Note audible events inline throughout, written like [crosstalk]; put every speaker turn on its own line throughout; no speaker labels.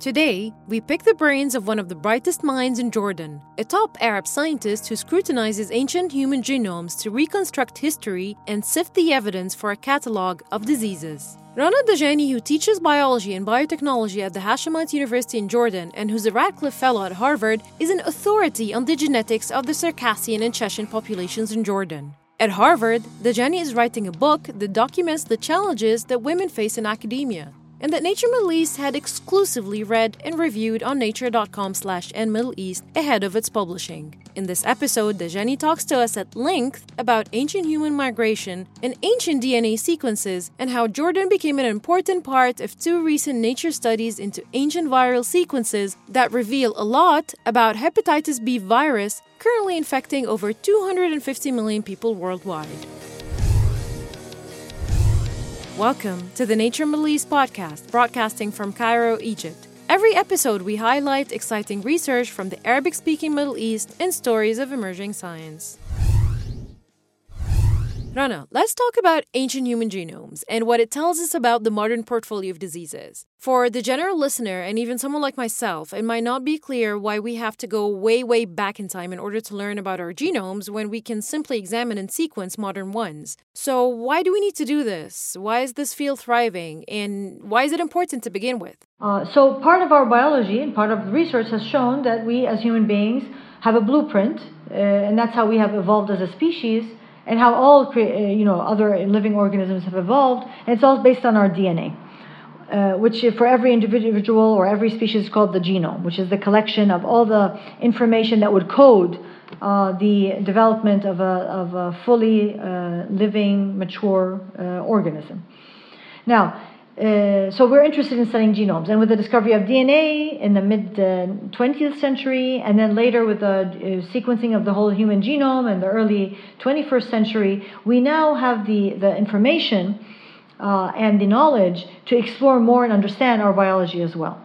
Today, we pick the brains of one of the brightest minds in Jordan, a top Arab scientist who scrutinizes ancient human genomes to reconstruct history and sift the evidence for a catalog of diseases. Rana Dajani, who teaches biology and biotechnology at the Hashemite University in Jordan and who's a Radcliffe Fellow at Harvard, is an authority on the genetics of the Circassian and Chechen populations in Jordan. At Harvard, Dajani is writing a book that documents the challenges that women face in academia and that Nature Middle East had exclusively read and reviewed on nature.com slash nmiddleeast ahead of its publishing. In this episode, Dajani talks to us at length about ancient human migration and ancient DNA sequences and how Jordan became an important part of two recent nature studies into ancient viral sequences that reveal a lot about hepatitis B virus currently infecting over 250 million people worldwide. Welcome to the Nature Middle East podcast, broadcasting from Cairo, Egypt. Every episode, we highlight exciting research from the Arabic speaking Middle East and stories of emerging science. Rana, let's talk about ancient human genomes and what it tells us about the modern portfolio of diseases. For the general listener, and even someone like myself, it might not be clear why we have to go way, way back in time in order to learn about our genomes when we can simply examine and sequence modern ones. So, why do we need to do this? Why is this field thriving? And why is it important to begin with?
Uh, so, part of our biology and part of the research has shown that we as human beings have a blueprint, uh, and that's how we have evolved as a species and how all uh, you know other living organisms have evolved. And it's all based on our DNA, uh, which for every individual or every species is called the genome, which is the collection of all the information that would code uh, the development of a, of a fully uh, living, mature uh, organism. Now, uh, so we're interested in studying genomes, and with the discovery of DNA in the mid 20th century, and then later with the uh, sequencing of the whole human genome in the early 21st century, we now have the the information uh, and the knowledge to explore more and understand our biology as well.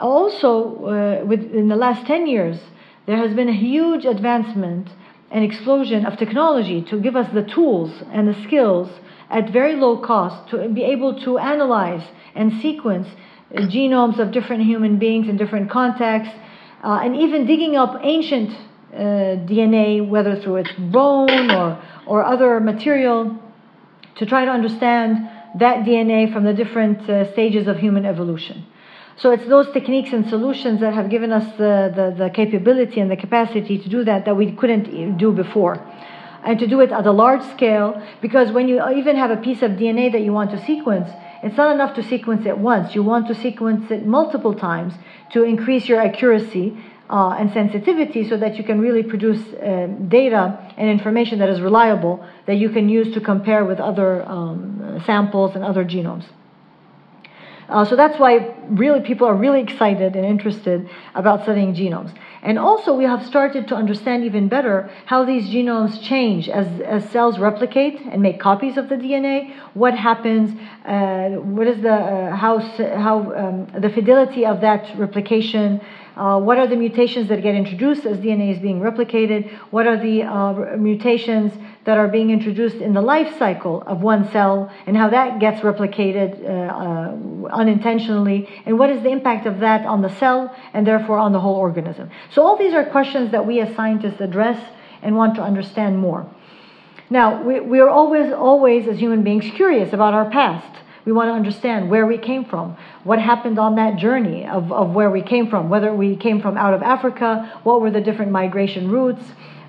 Also, uh, within the last 10 years, there has been a huge advancement and explosion of technology to give us the tools and the skills at very low cost to be able to analyze and sequence genomes of different human beings in different contexts, uh, and even digging up ancient uh, DNA, whether through its bone or, or other material, to try to understand that DNA from the different uh, stages of human evolution. So it's those techniques and solutions that have given us the, the, the capability and the capacity to do that that we couldn't do before and to do it at a large scale because when you even have a piece of DNA that you want to sequence, it's not enough to sequence it once. You want to sequence it multiple times to increase your accuracy uh, and sensitivity so that you can really produce uh, data and information that is reliable that you can use to compare with other um, samples and other genomes. Uh, so that's why really people are really excited and interested about studying genomes. And also, we have started to understand even better how these genomes change as, as cells replicate and make copies of the DNA. What happens? Uh, what is the uh, how how um, the fidelity of that replication? Uh, what are the mutations that get introduced as DNA is being replicated? What are the uh, mutations that are being introduced in the life cycle of one cell and how that gets replicated uh, uh, unintentionally? And what is the impact of that on the cell and therefore on the whole organism? So, all these are questions that we as scientists address and want to understand more. Now, we, we are always, always, as human beings, curious about our past. We want to understand where we came from, what happened on that journey of, of where we came from, whether we came from out of Africa, what were the different migration routes,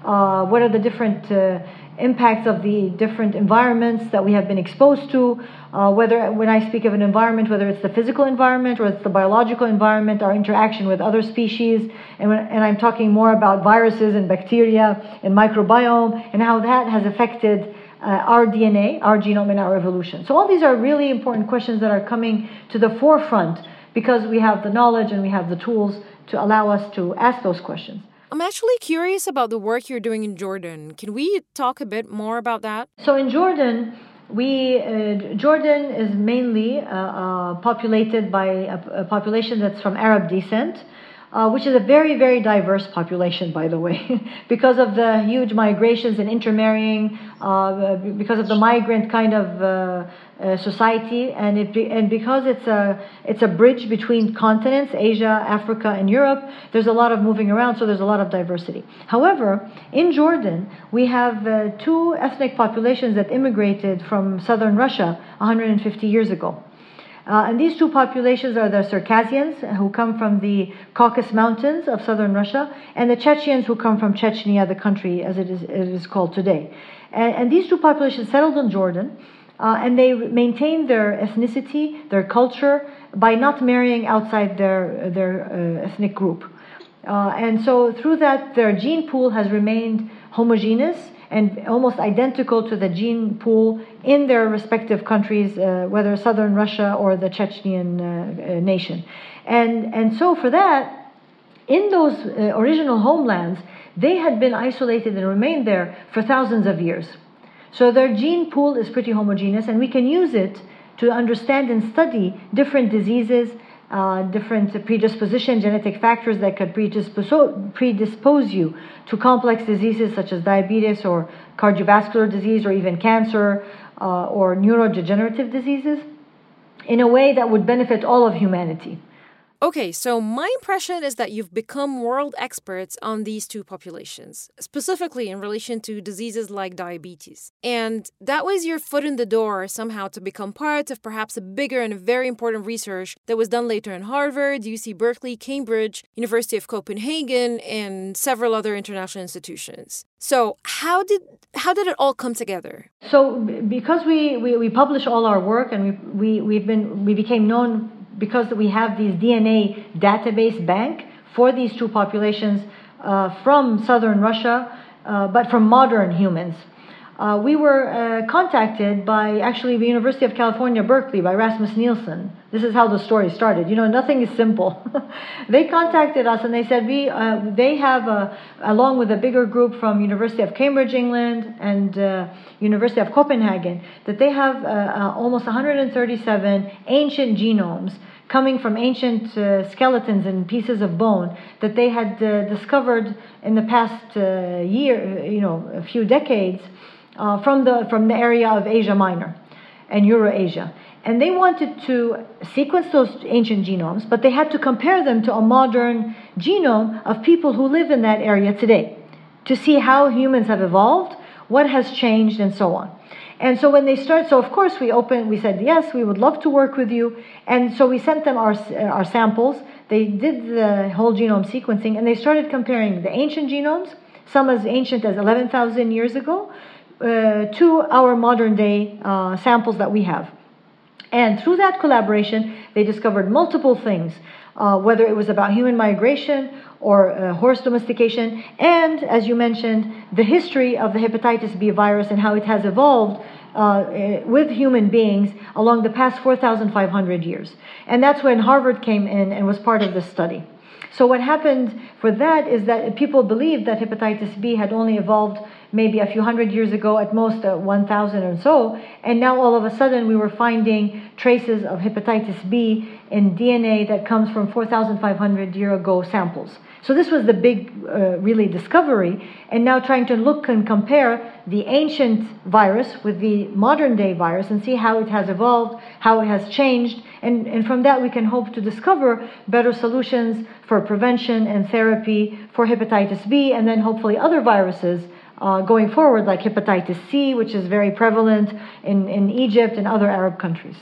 uh, what are the different uh, impacts of the different environments that we have been exposed to. Uh, whether, when I speak of an environment, whether it's the physical environment or it's the biological environment, our interaction with other species, and, when, and I'm talking more about viruses and bacteria and microbiome and how that has affected uh, our DNA, our genome, and our evolution. So all these are really important questions that are coming to the forefront because we have the knowledge and we have the tools to allow us to ask those questions.
I'm actually curious about the work you're doing in Jordan. Can we talk a bit more about that?
So in Jordan, we uh, Jordan is mainly uh, uh, populated by a, a, population that's from Arab descent. Uh, which is a very, very diverse population, by the way, [laughs] because of the huge migrations and intermarrying, uh, because of the migrant kind of uh, uh society, and it be, and because it's a it's a bridge between continents, Asia, Africa, and Europe. There's a lot of moving around, so there's a lot of diversity. However, in Jordan, we have uh, two ethnic populations that immigrated from southern Russia 150 years ago. Uh, and these two populations are the Circassians, who come from the Caucasus Mountains of southern Russia, and the Chechens, who come from Chechnya, the country as it is, it is called today. And, and these two populations settled in Jordan, uh, and they maintained their ethnicity, their culture, by not marrying outside their, their uh, ethnic group. Uh, and so, through that, their gene pool has remained homogeneous and almost identical to the gene pool in their respective countries, uh, whether southern Russia or the Chechenian uh, uh, nation. And, and so, for that, in those uh, original homelands, they had been isolated and remained there for thousands of years. So, their gene pool is pretty homogeneous, and we can use it to understand and study different diseases uh, different predisposition, genetic factors that could predispose, predispose you to complex diseases such as diabetes or cardiovascular disease or even cancer uh, or neurodegenerative diseases in a way that would benefit all of humanity.
Okay, so my impression is that you've become world experts on these two populations, specifically in relation to diseases like diabetes. And that was your foot in the door somehow to become part of perhaps a bigger and very important research that was done later in Harvard, UC Berkeley, Cambridge, University of Copenhagen, and several other international institutions. So how did how did it all come together?
So because we, we, we publish all our work and we, we, we've been we became known because we have these DNA database bank for these two populations uh, from southern Russia, uh, but from modern humans. Uh, we were uh, contacted by actually the University of California, Berkeley, by Rasmus Nielsen. This is how the story started. You know, nothing is simple. [laughs] they contacted us and they said we uh, they have a, along with a bigger group from University of Cambridge, England, and uh, University of Copenhagen, that they have almost 137 ancient genomes coming from ancient uh, skeletons and pieces of bone that they had uh, discovered in the past uh, year, you know, a few decades uh, from the from the area of Asia Minor and Eurasia. And they wanted to sequence those ancient genomes, but they had to compare them to a modern genome of people who live in that area today to see how humans have evolved, what has changed, and so on. And so when they start, so of course we opened, we said, yes, we would love to work with you. And so we sent them our, our samples. They did the whole genome sequencing and they started comparing the ancient genomes, some as ancient as 11,000 years ago, uh, to our modern day uh, samples that we have. And through that collaboration, they discovered multiple things, uh, whether it was about human migration or uh, horse domestication, and as you mentioned, the history of the hepatitis B virus and how it has evolved uh, eh, with human beings along the past 4,500 years. And that's when Harvard came in and was part of this study. So, what happened for that is that people believed that hepatitis B had only evolved maybe a few hundred years ago, at most uh, 1,000 or so. And now all of a sudden we were finding traces of hepatitis B in DNA that comes from 4,500 year ago samples. So this was the big, uh, really, discovery. And now trying to look and compare the ancient virus with the modern day virus and see how it has evolved, how it has changed. And, and from that, we can hope to discover better solutions for prevention and therapy for hepatitis B and then hopefully other viruses uh, going forward, like hepatitis C, which is very prevalent in, in Egypt and other Arab countries.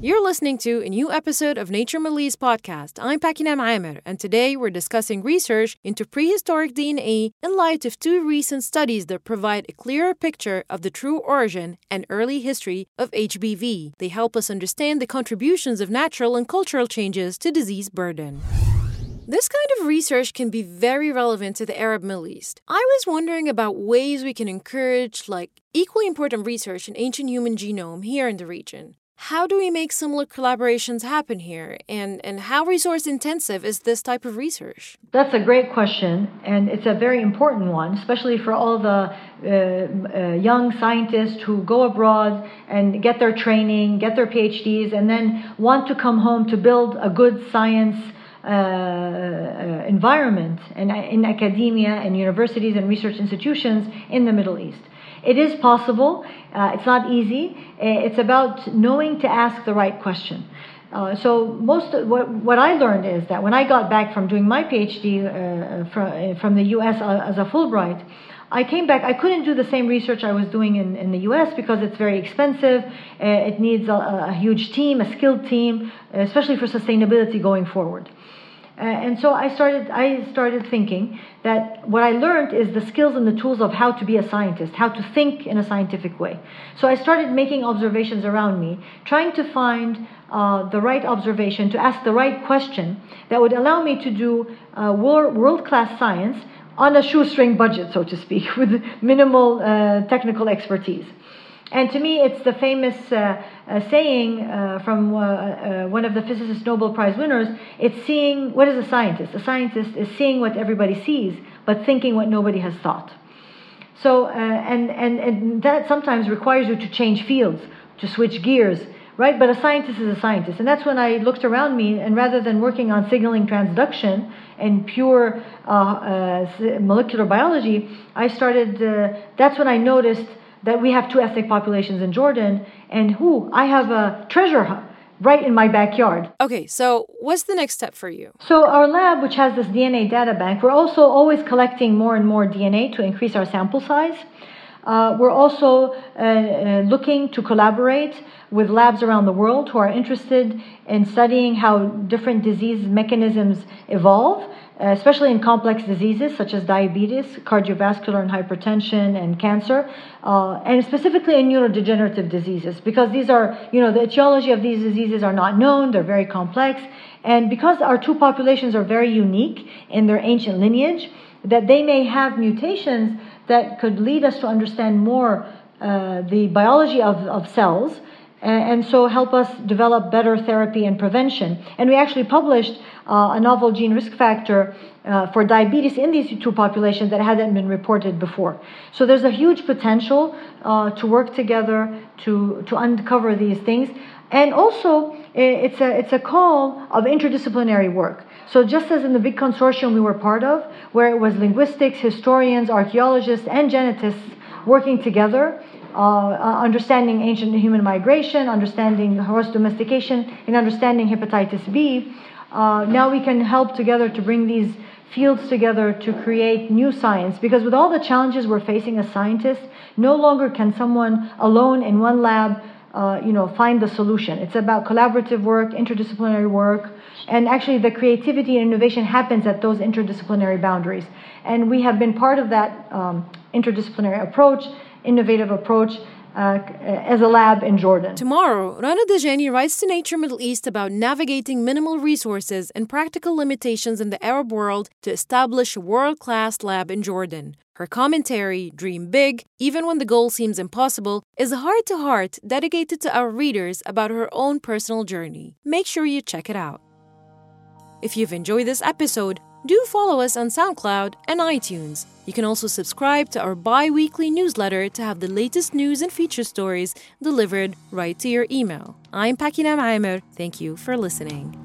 You're listening to a new episode of Nature Middle East podcast. I'm Pakinam Amer, and today we're discussing research into prehistoric DNA in light of two recent studies that provide a clearer picture of the true origin and early history of HBV. They help us understand the contributions of natural and cultural changes to disease burden. This kind of research can be very relevant to the Arab Middle East. I was wondering about ways we can encourage, like, equally important research in ancient human genome here in the region. How do we make similar collaborations happen here? And, and how resource intensive is this type of research?
That's a great question, and it's a very important one, especially for all the uh, uh, young scientists who go abroad and get their training, get their PhDs, and then want to come home to build a good science uh, environment and in academia and universities and research institutions in the Middle East. It is possible. Uh, it's not easy. It's about knowing to ask the right question. Uh, so most what, what I learned is that when I got back from doing my PhD uh, from, from the U.S. Uh, as a Fulbright, I came back. I couldn't do the same research I was doing in, in the U.S. because it's very expensive. Uh, it needs a, a, huge team, a skilled team, especially for sustainability going forward. Uh, and so I started, I started thinking that what I learned is the skills and the tools of how to be a scientist, how to think in a scientific way. So I started making observations around me, trying to find uh, the right observation, to ask the right question that would allow me to do uh, world class science on a shoestring budget, so to speak, [laughs] with minimal uh, technical expertise. And to me, it's the famous uh, uh, saying uh, from uh, uh, one of the physicist Nobel Prize winners it's seeing, what is a scientist? A scientist is seeing what everybody sees, but thinking what nobody has thought. So, and, and, and that sometimes requires you to change fields, to switch gears, right? But a scientist is a scientist. And that's when I looked around me, and rather than working on signaling transduction and pure uh, uh, molecular biology, I started, uh, that's when I noticed that we have two ethnic populations in Jordan, and who I have a treasure right in my backyard.
Okay, so what's the next step for you?
So, our lab, which has this DNA data bank, we're also always collecting more and more DNA to increase our sample size. Uh, we're also uh, uh, looking to collaborate with labs around the world who are interested in studying how different disease mechanisms evolve especially in complex diseases such as diabetes, cardiovascular and hypertension, and cancer, uh, and specifically in neurodegenerative diseases, because these are, you know, the etiology of these diseases are not known, they're very complex, and because our two populations are very unique in their ancient lineage, that they may have mutations that could lead us to understand more uh, the biology of, of cells and so help us develop better therapy and prevention. And we actually published uh, a novel gene risk factor uh, for diabetes in these two populations that hadn't been reported before. So there's a huge potential uh, to work together to, to uncover these things. And also, it's a, it's a call of interdisciplinary work. So just as in the big consortium we were part of, where it was linguistics, historians, archaeologists, and genetists working together, uh, uh, understanding ancient human migration, understanding horse domestication, and understanding hepatitis B, uh, now we can help together to bring these fields together to create new science. Because with all the challenges we're facing as scientists, no longer can someone alone in one lab uh, you know, find the solution. It's about collaborative work, interdisciplinary work, and actually the creativity and innovation happens at those interdisciplinary boundaries. And we have been part of that um, interdisciplinary approach innovative approach uh, as a lab in Jordan.
Tomorrow, Rana Dajani writes to Nature Middle East about navigating minimal resources and practical limitations in the Arab world to establish a world class lab in Jordan. Her commentary, Dream Big, even when the goal seems impossible, is a heart to heart dedicated to our readers about her own personal journey. Make sure you check it out. If you've enjoyed this episode, do follow us on SoundCloud and iTunes. You can also subscribe to our bi weekly newsletter to have the latest news and feature stories delivered right to your email. I'm Pakinam Amer. Thank you for listening.